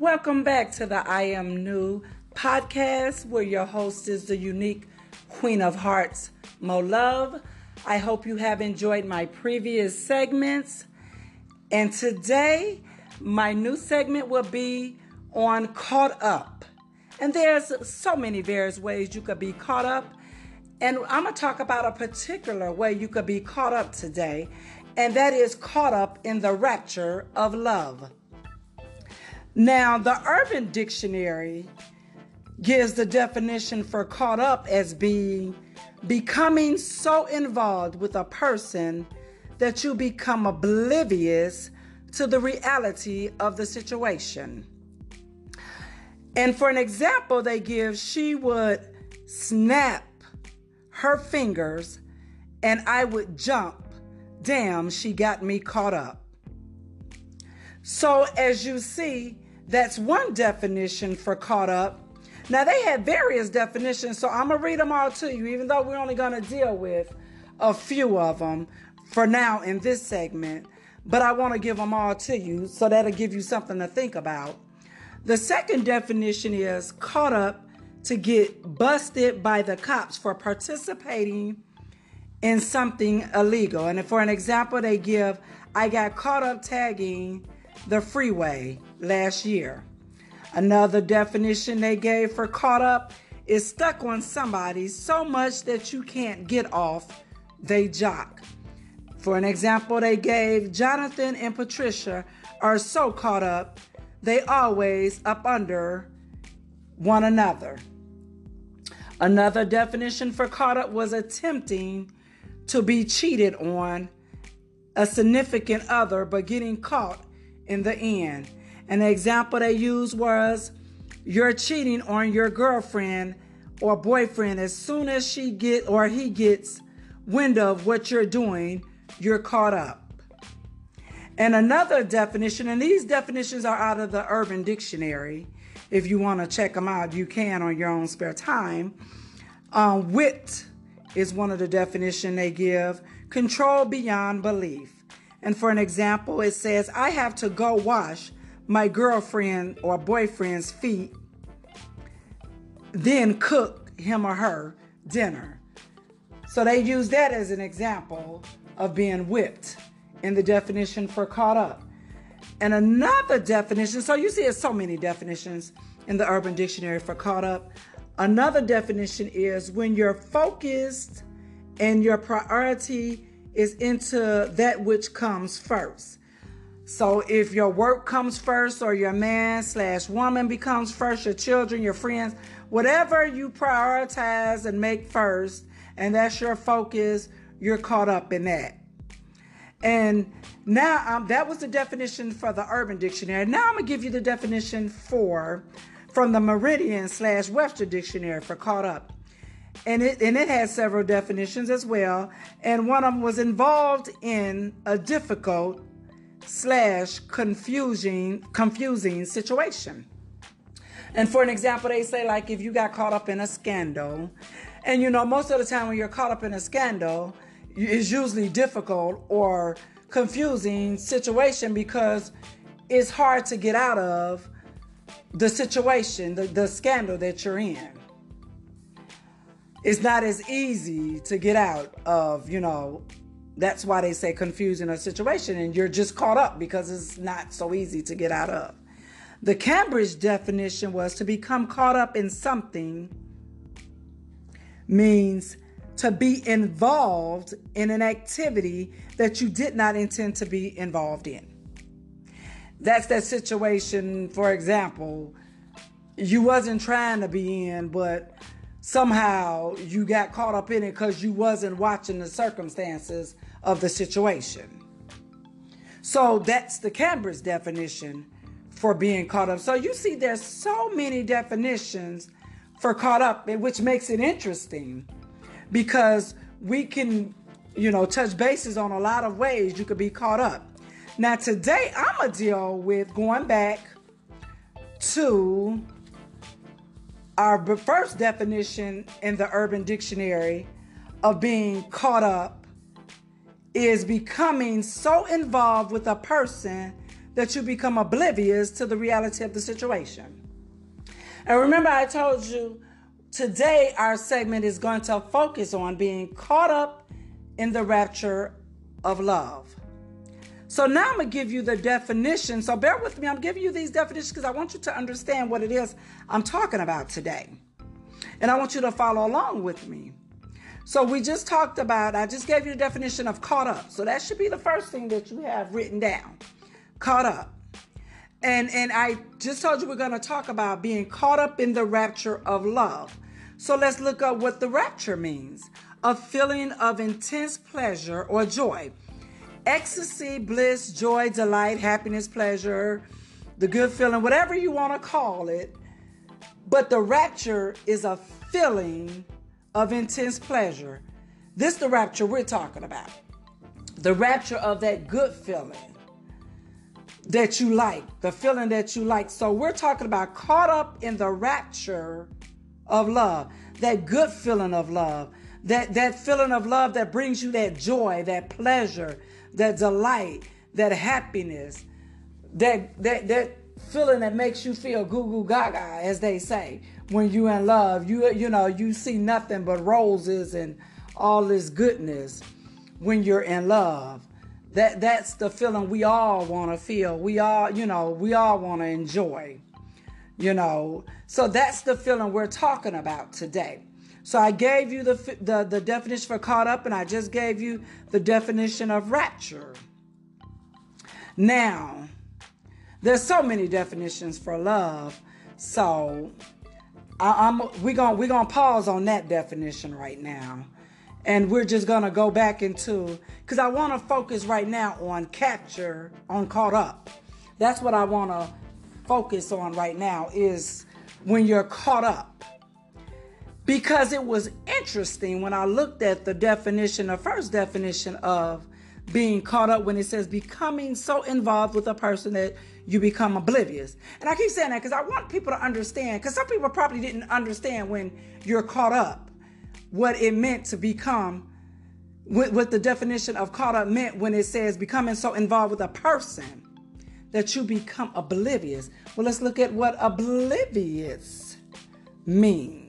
Welcome back to the I Am New podcast, where your host is the unique Queen of Hearts, Mo Love. I hope you have enjoyed my previous segments. And today, my new segment will be on Caught Up. And there's so many various ways you could be caught up. And I'm going to talk about a particular way you could be caught up today, and that is caught up in the rapture of love. Now, the Urban Dictionary gives the definition for caught up as being becoming so involved with a person that you become oblivious to the reality of the situation. And for an example, they give she would snap her fingers and I would jump. Damn, she got me caught up. So, as you see, that's one definition for caught up. Now, they had various definitions, so I'm going to read them all to you, even though we're only going to deal with a few of them for now in this segment. But I want to give them all to you so that'll give you something to think about. The second definition is caught up to get busted by the cops for participating in something illegal. And for an example, they give I got caught up tagging the freeway last year. Another definition they gave for caught up is stuck on somebody so much that you can't get off they jock. For an example, they gave Jonathan and Patricia are so caught up they always up under one another. Another definition for caught up was attempting to be cheated on a significant other but getting caught in the end. An example they used was you're cheating on your girlfriend or boyfriend as soon as she get or he gets wind of what you're doing, you're caught up. And another definition, and these definitions are out of the Urban Dictionary. If you want to check them out, you can on your own spare time. Um, wit is one of the definition they give. Control beyond belief. And for an example, it says, I have to go wash my girlfriend or boyfriend's feet, then cook him or her dinner. So they use that as an example of being whipped in the definition for caught up. And another definition, so you see, there's so many definitions in the Urban Dictionary for caught up. Another definition is when you're focused and your priority is into that which comes first. So if your work comes first, or your man slash woman becomes first, your children, your friends, whatever you prioritize and make first, and that's your focus, you're caught up in that. And now um, that was the definition for the Urban Dictionary. Now I'm gonna give you the definition for from the Merriam slash Webster Dictionary for caught up. And it and it has several definitions as well. And one of them was involved in a difficult slash confusing confusing situation. And for an example, they say like if you got caught up in a scandal, and you know most of the time when you're caught up in a scandal, it's usually difficult or confusing situation because it's hard to get out of the situation, the, the scandal that you're in. It's not as easy to get out of, you know, that's why they say confusing a situation and you're just caught up because it's not so easy to get out of. The Cambridge definition was to become caught up in something means to be involved in an activity that you did not intend to be involved in. That's that situation, for example, you wasn't trying to be in, but somehow you got caught up in it because you wasn't watching the circumstances of the situation. So that's the Cambridge definition for being caught up. So you see, there's so many definitions for caught up, which makes it interesting because we can, you know, touch bases on a lot of ways you could be caught up. Now, today I'm going to deal with going back to our first definition in the Urban Dictionary of being caught up is becoming so involved with a person that you become oblivious to the reality of the situation. And remember, I told you today our segment is going to focus on being caught up in the rapture of love. So now I'm going to give you the definition. So bear with me. I'm giving you these definitions because I want you to understand what it is I'm talking about today. And I want you to follow along with me. So we just talked about, I just gave you the definition of caught up. So that should be the first thing that you have written down. Caught up. And and I just told you we're going to talk about being caught up in the rapture of love. So let's look up what the rapture means. A feeling of intense pleasure or joy. Ecstasy, bliss, joy, delight, happiness, pleasure, the good feeling, whatever you want to call it. But the rapture is a feeling of intense pleasure. This the rapture we're talking about. The rapture of that good feeling that you like, the feeling that you like. So we're talking about caught up in the rapture of love, that good feeling of love, that, that feeling of love that brings you that joy, that pleasure, that delight, that happiness, that that that feeling that makes you feel goo goo gaga, as they say when you're in love. You you know you see nothing but roses and all this goodness when you're in love. That that's the feeling we all want to feel. We all you know we all want to enjoy. You know, so that's the feeling we're talking about today. So I gave you the, the, the definition for caught up, and I just gave you the definition of rapture. Now, there's so many definitions for love, so I, am we're gonna we're gonna pause on that definition right now, and we're just gonna go back into because I want to focus right now on capture, on caught up. That's what I want to focus on right now is when you're caught up. Because it was interesting when I looked at the definition, the first definition of being caught up when it says becoming so involved with a person that you become oblivious. And I keep saying that because I want people to understand, because some people probably didn't understand when you're caught up what it meant to become, what, what the definition of caught up meant when it says becoming so involved with a person that you become oblivious. Well, let's look at what oblivious means.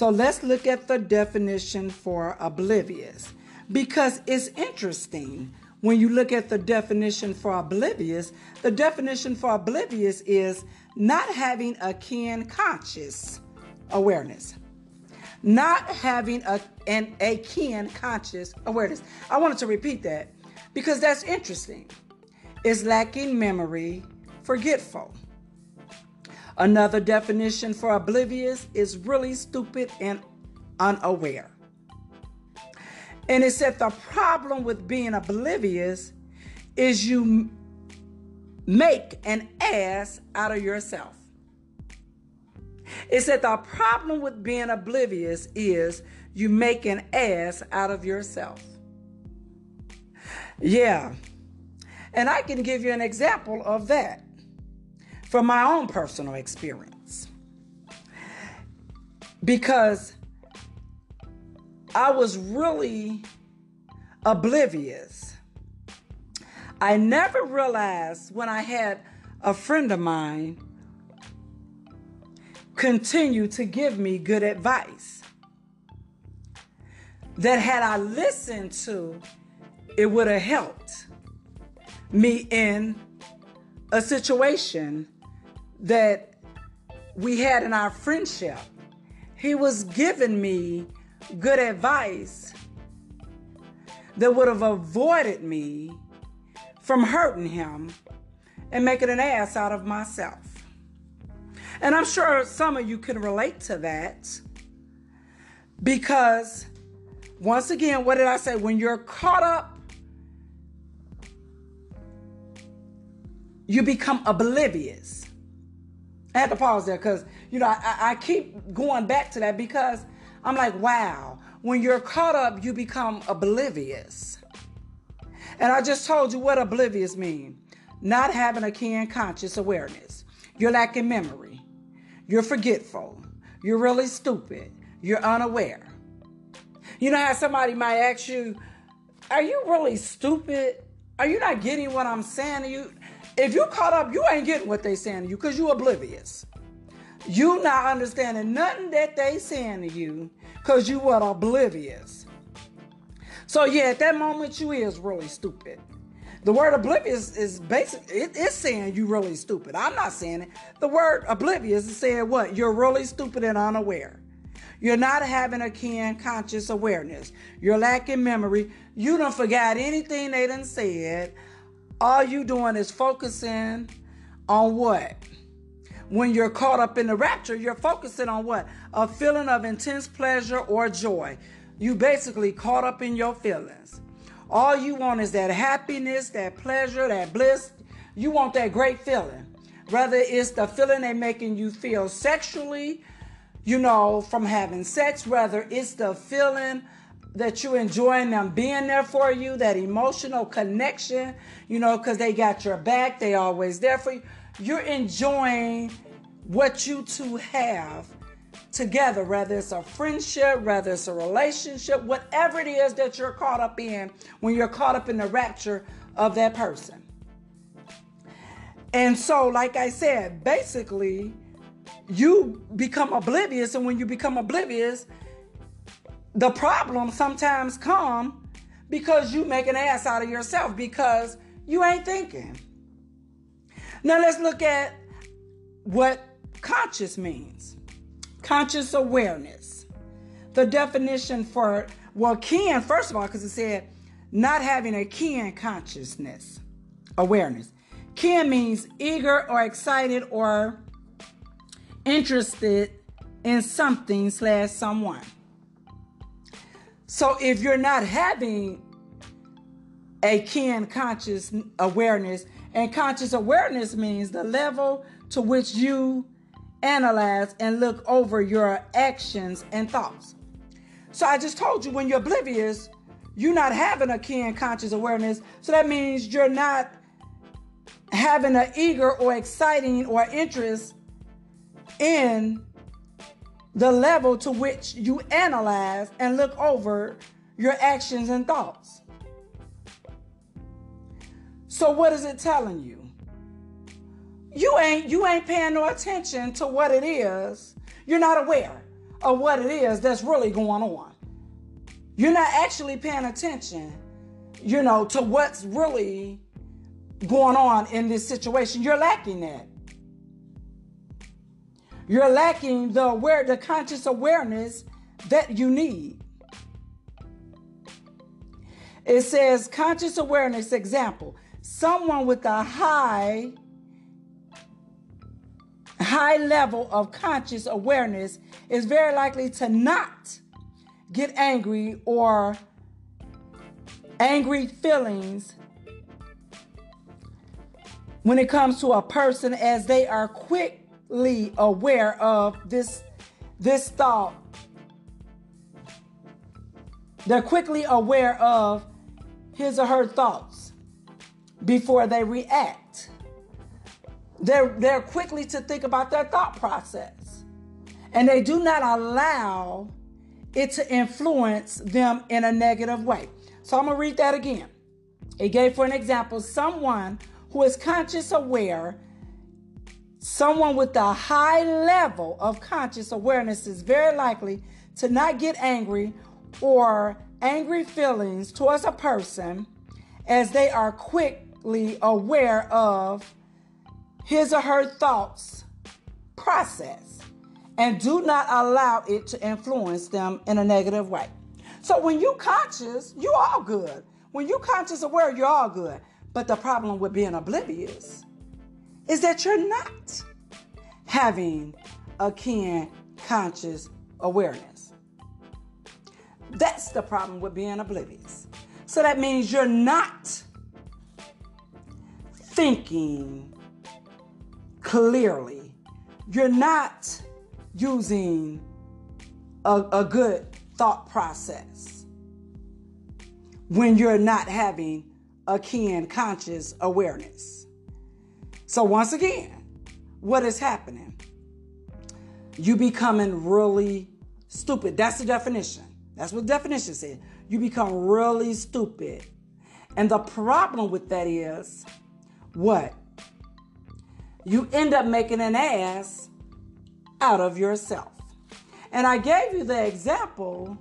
So let's look at the definition for oblivious because it's interesting when you look at the definition for oblivious, the definition for oblivious is not having a keen conscious awareness. Not having a, an, a keen conscious awareness. I wanted to repeat that because that's interesting. It's lacking memory, forgetful. Another definition for oblivious is really stupid and unaware. And it said the problem with being oblivious is you make an ass out of yourself. It said the problem with being oblivious is you make an ass out of yourself. Yeah. And I can give you an example of that from my own personal experience. Because I was really oblivious. I never realized when I had a friend of mine continue to give me good advice that had I listened to, it would have helped me in a situation that we had in our friendship. He was giving me good advice that would have avoided me from hurting him and making an ass out of myself. And I'm sure some of you can relate to that because, once again, what did I say? When you're caught up, you become oblivious. I had to pause there because, you know, I, I keep going back to that because I'm like, wow, when you're caught up, you become oblivious. And I just told you what oblivious means Not having a keen conscious awareness. You're lacking memory. You're forgetful. You're really stupid. You're unaware. You know how somebody might ask you, Are you really stupid? Are you not getting what I'm saying to you? If you caught up, you ain't getting what they saying to you because you oblivious. You not understanding nothing that they saying to you because you were oblivious. So yeah, at that moment you is really stupid. The word oblivious is basic. It's saying you really stupid. I'm not saying it. The word oblivious is saying what? You're really stupid and unaware. You're not having a keen conscious awareness. You're lacking memory. You don't forget anything they done said. All you doing is focusing on what? When you're caught up in the rapture, you're focusing on what? A feeling of intense pleasure or joy. You basically caught up in your feelings. All you want is that happiness, that pleasure, that bliss. You want that great feeling. Whether it's the feeling they're making you feel sexually, you know, from having sex, whether it's the feeling that you're enjoying them being there for you, that emotional connection, you know, because they got your back, they always there for you. You're enjoying what you two have together, whether it's a friendship, whether it's a relationship, whatever it is that you're caught up in when you're caught up in the rapture of that person. And so, like I said, basically, you become oblivious, and when you become oblivious, the problems sometimes come because you make an ass out of yourself because you ain't thinking. Now let's look at what conscious means conscious awareness. The definition for, well, keen, first of all, because it said not having a keen consciousness, awareness. Keen means eager or excited or interested in something slash someone. So if you're not having a keen conscious awareness, and conscious awareness means the level to which you analyze and look over your actions and thoughts. So I just told you when you're oblivious, you're not having a keen conscious awareness. So that means you're not having an eager or exciting or interest in the level to which you analyze and look over your actions and thoughts. So what is it telling you? You ain't you ain't paying no attention to what it is. You're not aware of what it is that's really going on. You're not actually paying attention, you know, to what's really going on in this situation. You're lacking that. You're lacking the aware, the conscious awareness that you need. It says conscious awareness example. Someone with a high high level of conscious awareness is very likely to not get angry or angry feelings when it comes to a person as they are quick aware of this this thought. They're quickly aware of his or her thoughts before they react. They're, they're quickly to think about their thought process. And they do not allow it to influence them in a negative way. So I'm going to read that again. It gave, for an example, someone who is conscious aware Someone with a high level of conscious awareness is very likely to not get angry or angry feelings towards a person as they are quickly aware of his or her thoughts process and do not allow it to influence them in a negative way. So when you conscious, you all good. When you conscious aware, you're all good. But the problem with being oblivious is that you're not having a keen conscious awareness. That's the problem with being oblivious. So that means you're not thinking clearly. You're not using a, a good thought process when you're not having a keen conscious awareness. So, once again, what is happening? You becoming really stupid. That's the definition. That's what the definition said. You become really stupid. And the problem with that is what? you end up making an ass out of yourself. And I gave you the example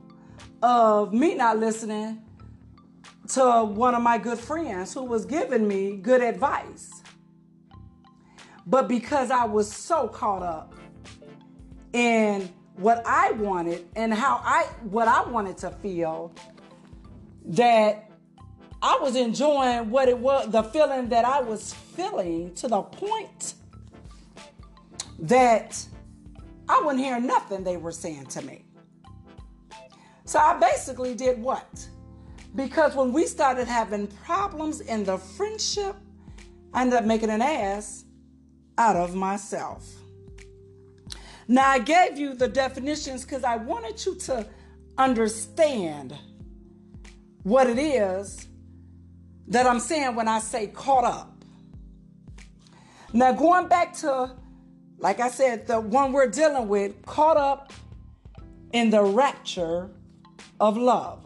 of me not listening to one of my good friends who was giving me good advice. But because I was so caught up in what I wanted and how I what I wanted to feel that I was enjoying what it was the feeling that I was feeling to the point that I wouldn't hear nothing they were saying to me. So I basically did what? Because when we started having problems in the friendship, I ended up making an ass out of myself. Now, I gave you the definitions because I wanted you to understand what it is that I'm saying when I say caught up. Now, going back to, like I said, the one we're dealing with, caught up in the rapture of love.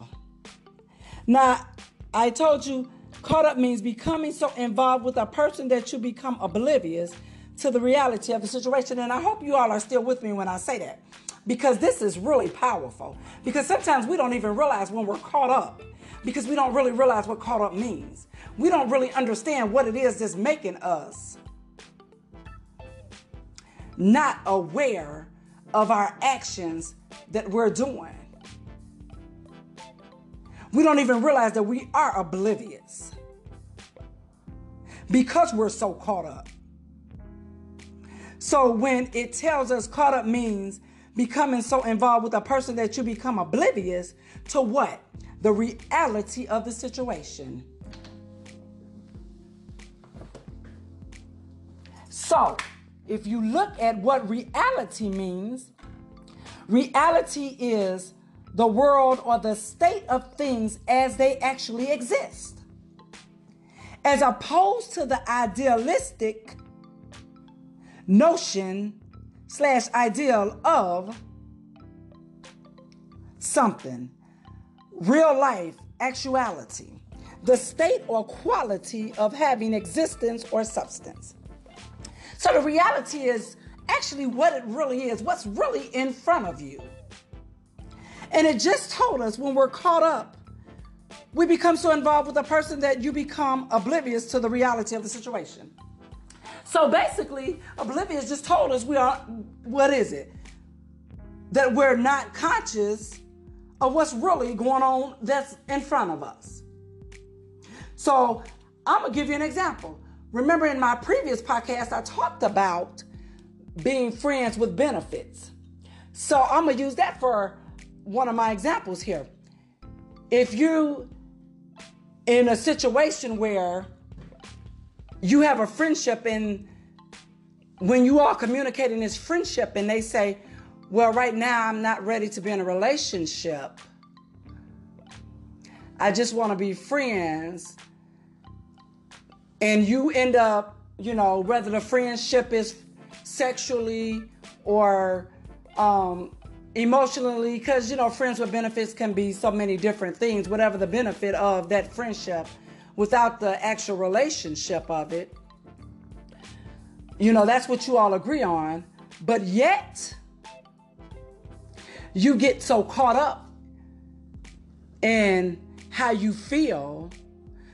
Now, I told you caught up means becoming so involved with a person that you become oblivious to the reality of the situation. And I hope you all are still with me when I say that because this is really powerful. Because sometimes we don't even realize when we're caught up because we don't really realize what caught up means. We don't really understand what it is that's making us not aware of our actions that we're doing we don't even realize that we are oblivious because we're so caught up. So when it tells us caught up means becoming so involved with a person that you become oblivious to what? The reality of the situation. So, if you look at what reality means, reality is the world or the state of things as they actually exist, as opposed to the idealistic notion slash ideal of something, real life, actuality, the state or quality of having existence or substance. So the reality is actually what it really is, what's really in front of you. And it just told us when we're caught up, we become so involved with a person that you become oblivious to the reality of the situation. So basically, oblivious just told us we are, what is it? That we're not conscious of what's really going on that's in front of us. So I'm going to give you an example. Remember in my previous podcast, I talked about being friends with benefits. So I'm going to use that for one of my examples here. If you in a situation where you have a friendship and when you are communicating this friendship and they say, well, right now I'm not ready to be in a relationship. I just want to be friends. And you end up, you know, whether the friendship is sexually or um, emotionally because you know friends with benefits can be so many different things whatever the benefit of that friendship without the actual relationship of it you know that's what you all agree on. But yet you get so caught up in how you feel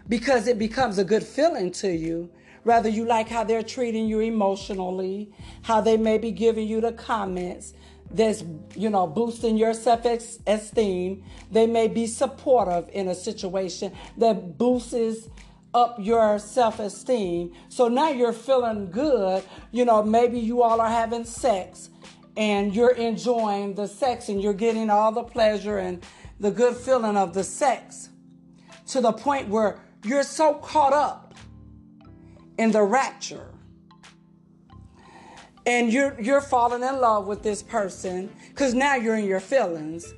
because it becomes a good feeling to you. Rather, you like how they're treating you emotionally, how they may be giving you the comments, that's you know boosting your self-esteem they may be supportive in a situation that boosts up your self-esteem. So now you're feeling good. You know maybe you all are having sex and you're enjoying the sex and you're getting all the pleasure and the good feeling of the sex to the point where you're so caught up in the rapture and you're you're falling in love with this person because now you're in your feelings.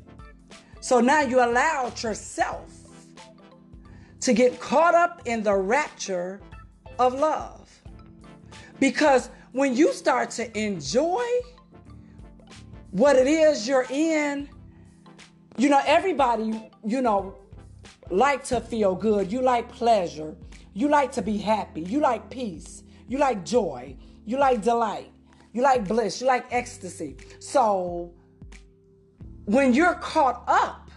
So now you allowed yourself to get caught up in the rapture of love. Because when you start to enjoy what it is you're in, you know, everybody, you know, like to feel good. You like pleasure. You like to be happy. You like peace. You like joy. You like delight. You like bliss. You like ecstasy. So when you're caught up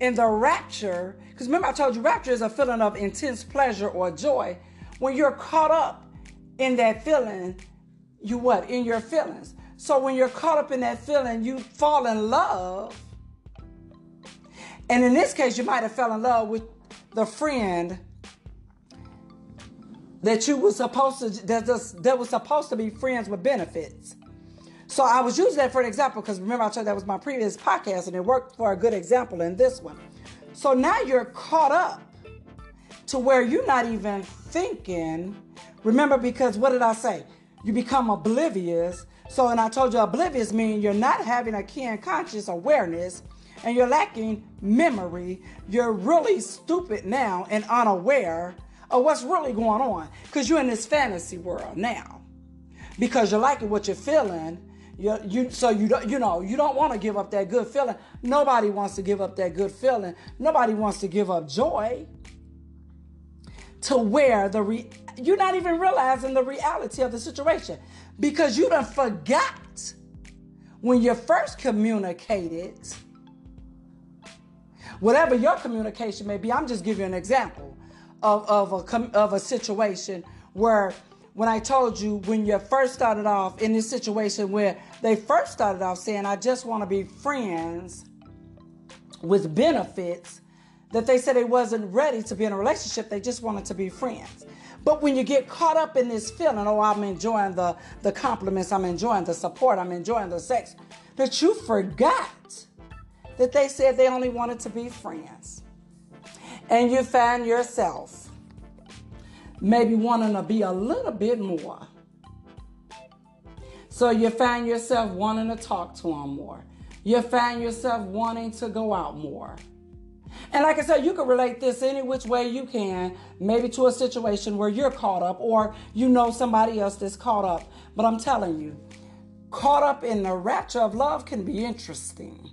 in the rapture, because remember I told you rapture is a feeling of intense pleasure or joy. When you're caught up in that feeling, you what? In your feelings. So when you're caught up in that feeling, you fall in love. And in this case, you might have fell in love with the friend that you were supposed to that, that was supposed to be friends with benefits. So I was using that for an example because remember I told you that was my previous podcast and it worked for a good example in this one. So now you're caught up to where you're not even thinking. Remember, because what did I say? You become oblivious. So, and I told you oblivious means you're not having a keen conscious awareness and you're lacking memory. You're really stupid now and unaware of what's really going on because you're in this fantasy world now. Because you're liking what you're feeling. You, you, so you don't, you know, you don't want to give up that good feeling. Nobody wants to give up that good feeling. Nobody wants to give up joy. To where the re, you're not even realizing the reality of the situation because you done forgot when you first communicated whatever your communication may be. I'm just giving you an example of, of, a, of a situation where when I told you when you first started off in this situation where they first started off saying, I just want to be friends with benefits, that they said they wasn't ready to be in a relationship, they just wanted to be friends. But when you get caught up in this feeling, oh, I'm enjoying the, the compliments, I'm enjoying the support, I'm enjoying the sex, that you forgot that they said they only wanted to be friends. And you find yourself maybe wanting to be a little bit more. So you find yourself wanting to talk to them more. You find yourself wanting to go out more. And like I said, you can relate this any which way you can, maybe to a situation where you're caught up or you know somebody else that's caught up. But I'm telling you, caught up in the rapture of love can be interesting.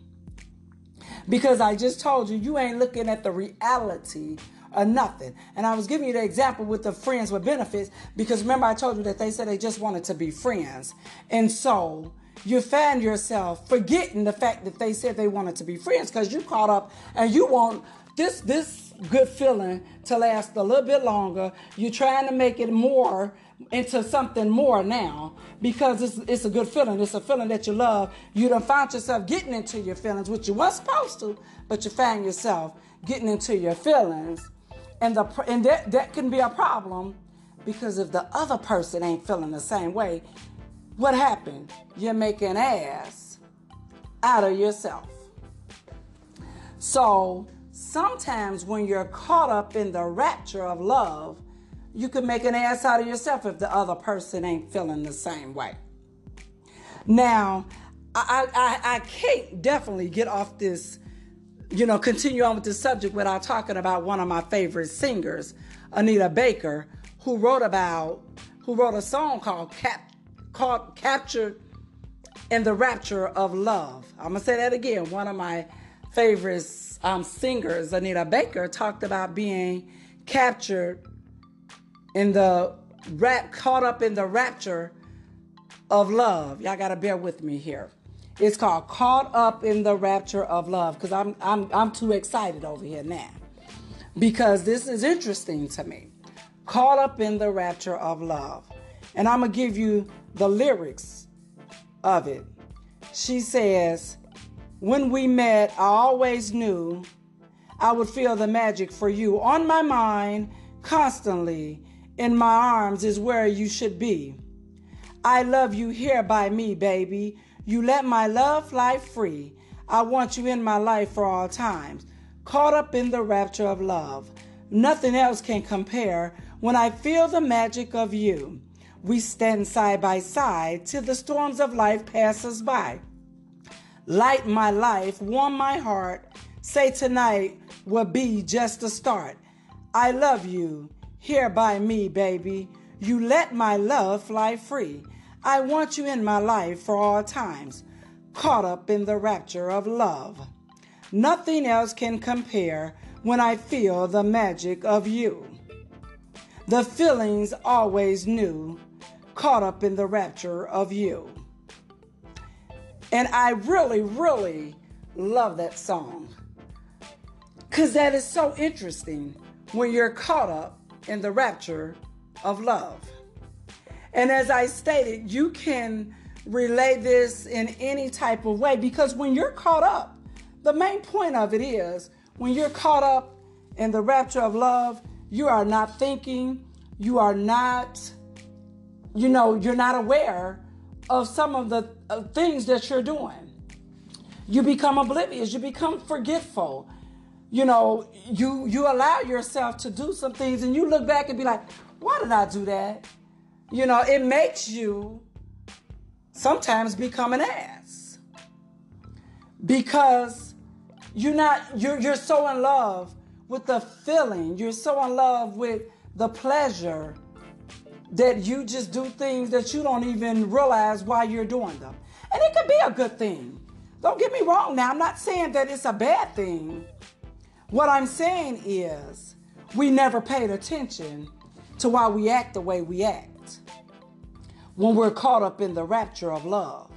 Because I just told you, you ain't looking at the reality or nothing. And I was giving you the example with the friends with benefits because remember I told you that they said they just wanted to be friends. And so you find yourself forgetting the fact that they said they wanted to be friends because you caught up and you want this this good feeling to last a little bit longer. You're trying to make it more into something more now because it's, it's a good feeling. It's a feeling that you love. You don't find yourself getting into your feelings, which you weren't supposed to, but you find yourself getting into your feelings and the and that, that can be a problem because if the other person ain't feeling the same way, what happened? You make an ass out of yourself. So sometimes when you're caught up in the rapture of love, you can make an ass out of yourself if the other person ain't feeling the same way. Now, I, I, I can't definitely get off this you know, continue on with the subject without talking about one of my favorite singers, Anita Baker, who wrote about, who wrote a song called Cap, called Captured in the Rapture of Love. I'm gonna say that again. One of my favorite um, singers, Anita Baker, talked about being captured in the rap, caught up in the rapture of love. Y'all gotta bear with me here. It's called Caught Up in the Rapture of Love because I'm, I'm, I'm too excited over here now because this is interesting to me. Caught Up in the Rapture of Love. And I'm going to give you the lyrics of it. She says, When we met, I always knew I would feel the magic for you on my mind constantly. In my arms is where you should be. I love you here by me, baby. You let my love fly free. I want you in my life for all times. Caught up in the rapture of love. Nothing else can compare when I feel the magic of you. We stand side by side till the storms of life pass us by. Light my life, warm my heart. Say tonight will be just the start. I love you. Here by me, baby. You let my love fly free. I want you in my life for all times, caught up in the rapture of love. Nothing else can compare when I feel the magic of you. The feeling's always new, caught up in the rapture of you. And I really, really love that song. Because that is so interesting when you're caught up in the rapture of love. And as I stated, you can relay this in any type of way because when you're caught up, the main point of it is when you're caught up in the rapture of love, you are not thinking, you are not, you know, you're not aware of some of the things that you're doing. You become oblivious, you become forgetful. You know, you you allow yourself to do some things and you look back and be like, why did I do that? You know, it makes you sometimes become an ass. Because you're not you're you're so in love with the feeling, you're so in love with the pleasure that you just do things that you don't even realize why you're doing them. And it could be a good thing. Don't get me wrong now, I'm not saying that it's a bad thing. What I'm saying is we never paid attention to why we act the way we act when we're caught up in the rapture of love.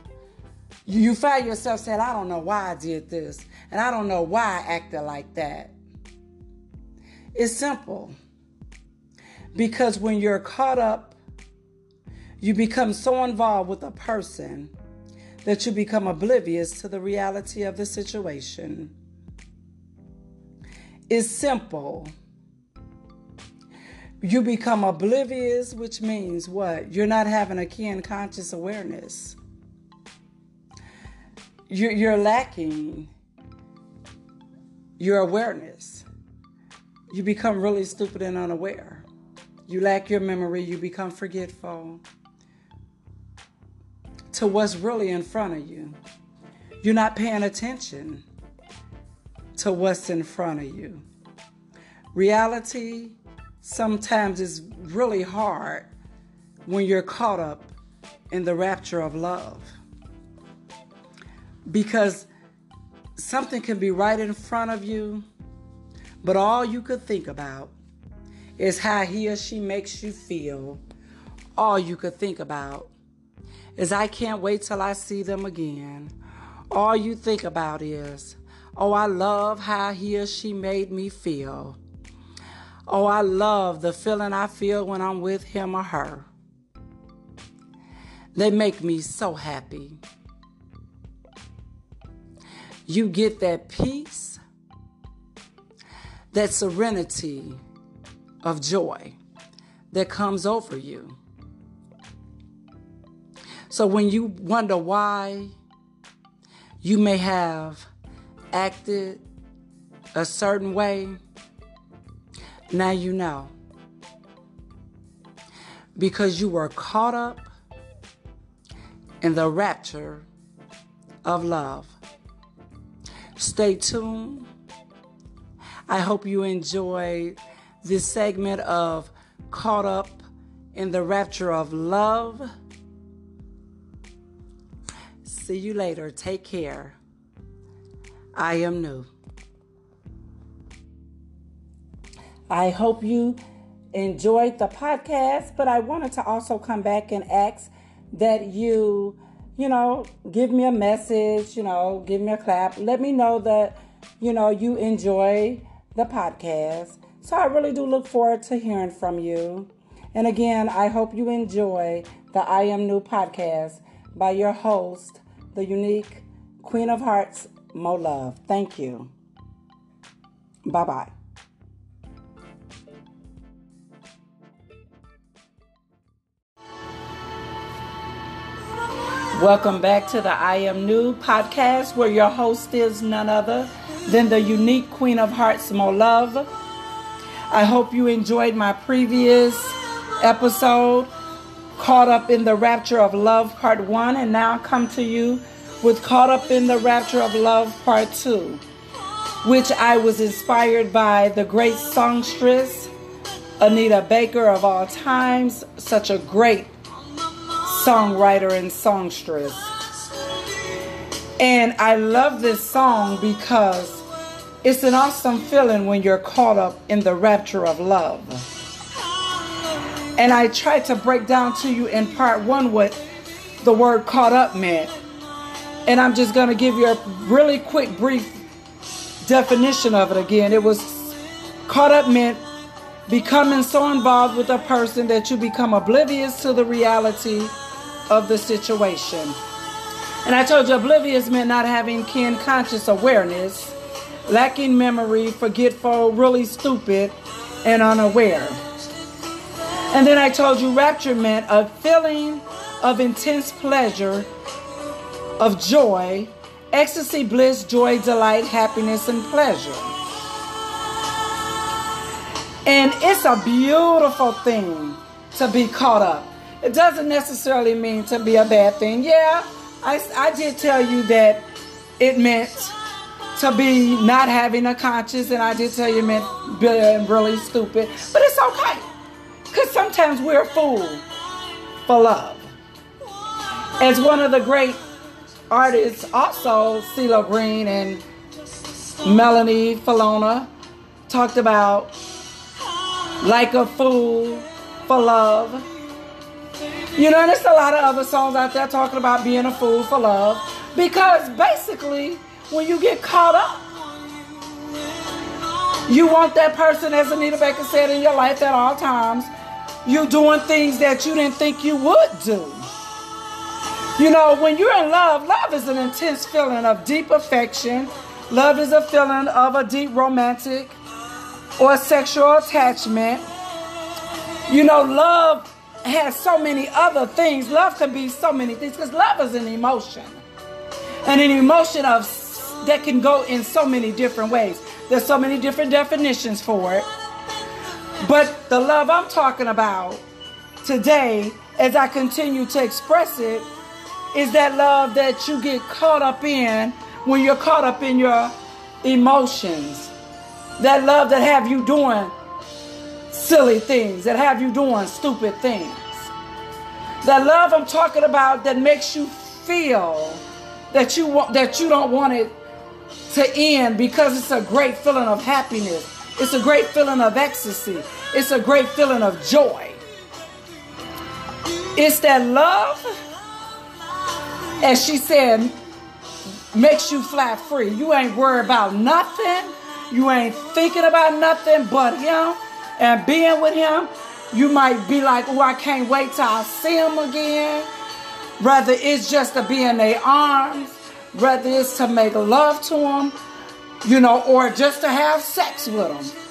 You find yourself saying, I don't know why I did this, and I don't know why I acted like that. It's simple. Because when you're caught up, you become so involved with a person that you become oblivious to the reality of the situation. It's simple you become oblivious, which means what? You're not having a keen conscious awareness. You're, you're lacking your awareness. You become really stupid and unaware. You lack your memory, you become forgetful to what's really in front of you. You're not paying attention to what's in front of you. Reality sometimes is really hard when you're caught up in the rapture of love. Because something can be right in front of you, but all you could think about is how he or she makes you feel. All you could think about is, I can't wait till I see them again. All you think about is, oh, I love how he or she made me feel. Oh, I love the feeling I feel when I'm with him or her. They make me so happy. You get that peace, that serenity of joy that comes over you. So when you wonder why you may have acted a certain way, now you know. Because you were caught up in the rapture of love. Stay tuned. I hope you enjoyed this segment of Caught Up in the Rapture of Love. See you later. Take care. I am new. I hope you enjoyed the podcast, but I wanted to also come back and ask that you, you know, give me a message, you know, give me a clap. Let me know that, you know, you enjoy the podcast. So I really do look forward to hearing from you. And again, I hope you enjoy the I Am New podcast by your host, the unique Queen of Hearts, Mo Love. Thank you. Bye bye. Welcome back to the I Am New podcast, where your host is none other than the unique Queen of Hearts, Mo Love. I hope you enjoyed my previous episode, Caught Up in the Rapture of Love, Part 1, and now I come to you with Caught Up in the Rapture of Love, Part 2, which I was inspired by the great songstress, Anita Baker of all times, such a great songwriter and songstress. And I love this song because it's an awesome feeling when you're caught up in the rapture of love. And I tried to break down to you in part one what the word caught up meant. And I'm just going to give you a really quick, brief definition of it again. It was caught up meant becoming so involved with a person that you become oblivious to the reality of the situation. And I told you, oblivious meant not having keen conscious awareness, lacking memory, forgetful, really stupid, and unaware. And then I told you, rapture meant a feeling of intense pleasure, of joy, ecstasy, bliss, joy, delight, happiness, and pleasure. And it's a beautiful thing to be caught up. It doesn't necessarily mean to be a bad thing. Yeah, I, I did tell you that it meant to be not having a conscience, and I did tell you it meant being really stupid. But it's okay. Because sometimes we're a fool for love. As one of the great artists, also CeeLo Green and Melanie Fiona, talked about like a fool for love. You know, there's a lot of other songs out there talking about being a fool for love. Because basically, when you get caught up, you want that person, as Anita Baker said, in your life at all times. You're doing things that you didn't think you would do. You know, when you're in love, love is an intense feeling of deep affection. Love is a feeling of a deep romantic or sexual attachment. You know, love has so many other things. Love can be so many things because love is an emotion. And an emotion of that can go in so many different ways. There's so many different definitions for it. But the love I'm talking about today, as I continue to express it, is that love that you get caught up in when you're caught up in your emotions. That love that have you doing silly things, that have you doing stupid things. That love I'm talking about that makes you feel that you want that you don't want it to end because it's a great feeling of happiness. It's a great feeling of ecstasy. It's a great feeling of joy. It's that love, as she said, makes you flat free. You ain't worried about nothing. You ain't thinking about nothing but him and being with him. You might be like, oh, I can't wait till I see him again. Whether it's just to be in their arms, whether it's to make love to him, you know, or just to have sex with him.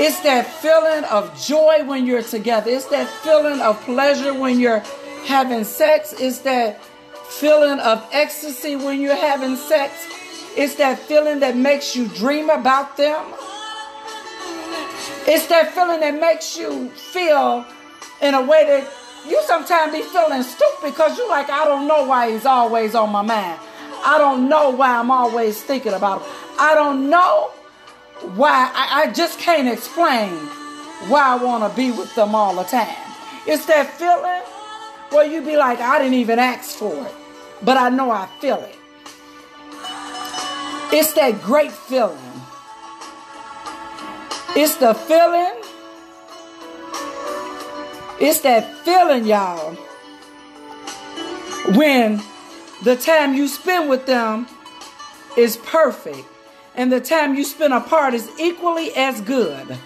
It's that feeling of joy when you're together. It's that feeling of pleasure when you're having sex. It's that feeling of ecstasy when you're having sex. It's that feeling that makes you dream about them. It's that feeling that makes you feel in a way that you sometimes be feeling stupid because you're like, I don't know why he's always on my mind. I don't know why I'm always thinking about him. I don't know why. I, I just can't explain why I want to be with them all the time. It's that feeling where you be like, I didn't even ask for it, but I know I feel it. It's that great feeling. It's the feeling. It's that feeling, y'all, when the time you spend with them is perfect and the time you spend apart is equally as good.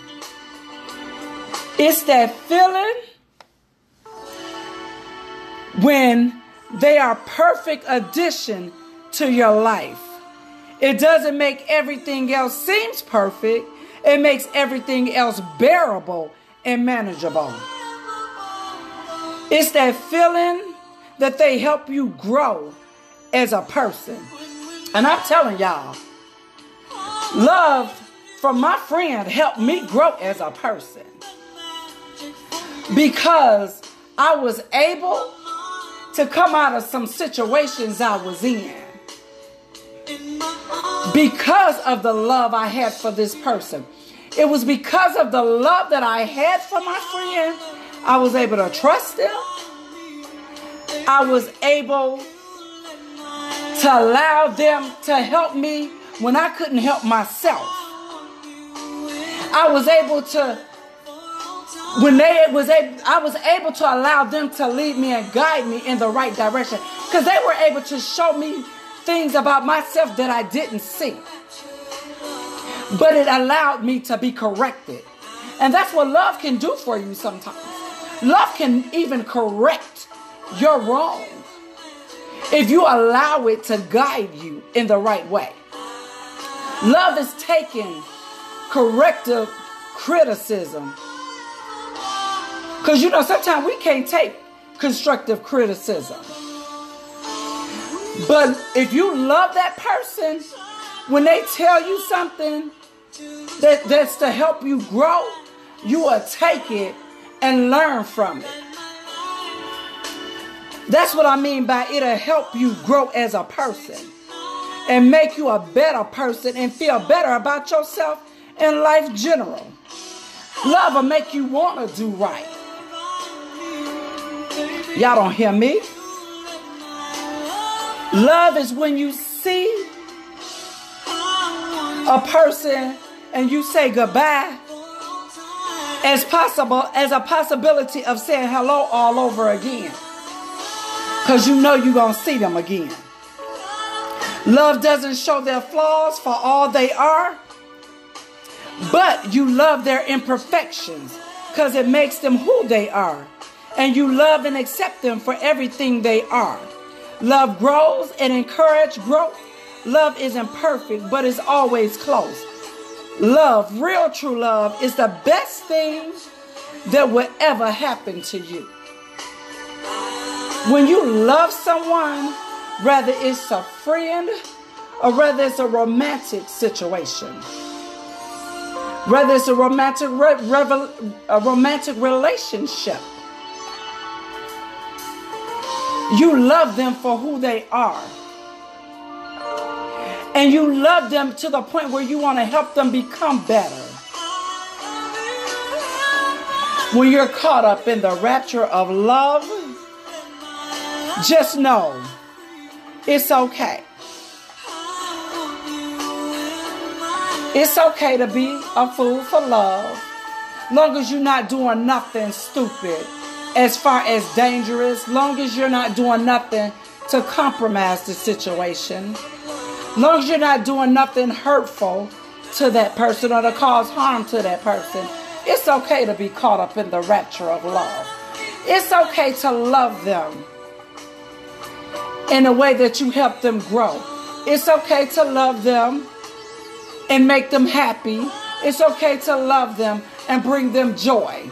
It's that feeling when they are perfect addition to your life. It doesn't make everything else seems perfect. It makes everything else bearable and manageable. It's that feeling that they help you grow as a person. And I'm telling y'all, love from my friend helped me grow as a person. Because I was able to come out of some situations I was in because of the love I had for this person. It was because of the love that I had for my friend, I was able to trust them. I was able to allow them to help me when I couldn't help myself. I was able to when they was able, I was able to allow them to lead me and guide me in the right direction because they were able to show me things about myself that I didn't see. But it allowed me to be corrected. And that's what love can do for you sometimes. Love can even correct your wrong if you allow it to guide you in the right way. Love is taking corrective criticism. Because you know, sometimes we can't take constructive criticism. But if you love that person, when they tell you something that, that's to help you grow, you will take it and learn from it. That's what I mean by it'll help you grow as a person and make you a better person and feel better about yourself and life general. Love will make you want to do right. Y'all don't hear me? Love is when you see a person and you say goodbye as possible as a possibility of saying hello all over again. Because you know you're going to see them again. Love doesn't show their flaws for all they are, but you love their imperfections because it makes them who they are. And you love and accept them for everything they are. Love grows and encourages growth. Love isn't perfect, but it's always close. Love, real true love, is the best thing that will ever happen to you. When you love someone, whether it's a friend or whether it's a romantic situation, whether it's a romantic re- a romantic relationship, you love them for who they are. And you love them to the point where you want to help them become better. When you're caught up in the rapture of love, just know it's okay. It's okay to be a fool for love, long as you're not doing nothing stupid as far as dangerous, long as you're not doing nothing to compromise the situation, long as you're not doing nothing hurtful to that person or to cause harm to that person, it's okay to be caught up in the rapture of love. It's okay to love them in a way that you help them grow. It's okay to love them and make them happy. It's okay to love them and bring them joy.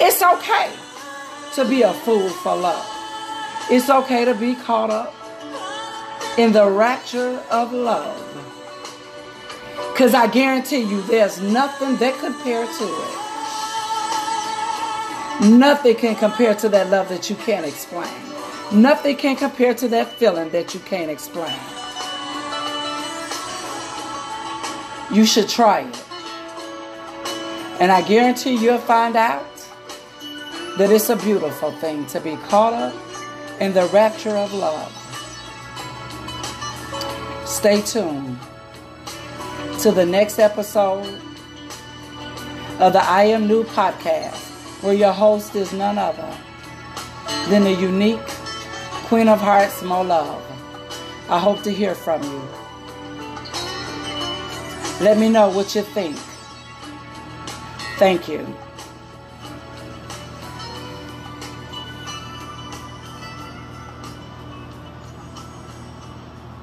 It's okay to be a fool for love. It's okay to be caught up in the rapture of love. Because I guarantee you, there's nothing that compares to it. Nothing can compare to that love that you can't explain. Nothing can compare to that feeling that you can't explain. You should try it. And I guarantee you'll find out that it's a beautiful thing to be caught up in the rapture of love. Stay tuned to the next episode of the I Am New podcast, where your host is none other than the unique Queen of Hearts, Mo Love. I hope to hear from you. Let me know what you think. Thank you.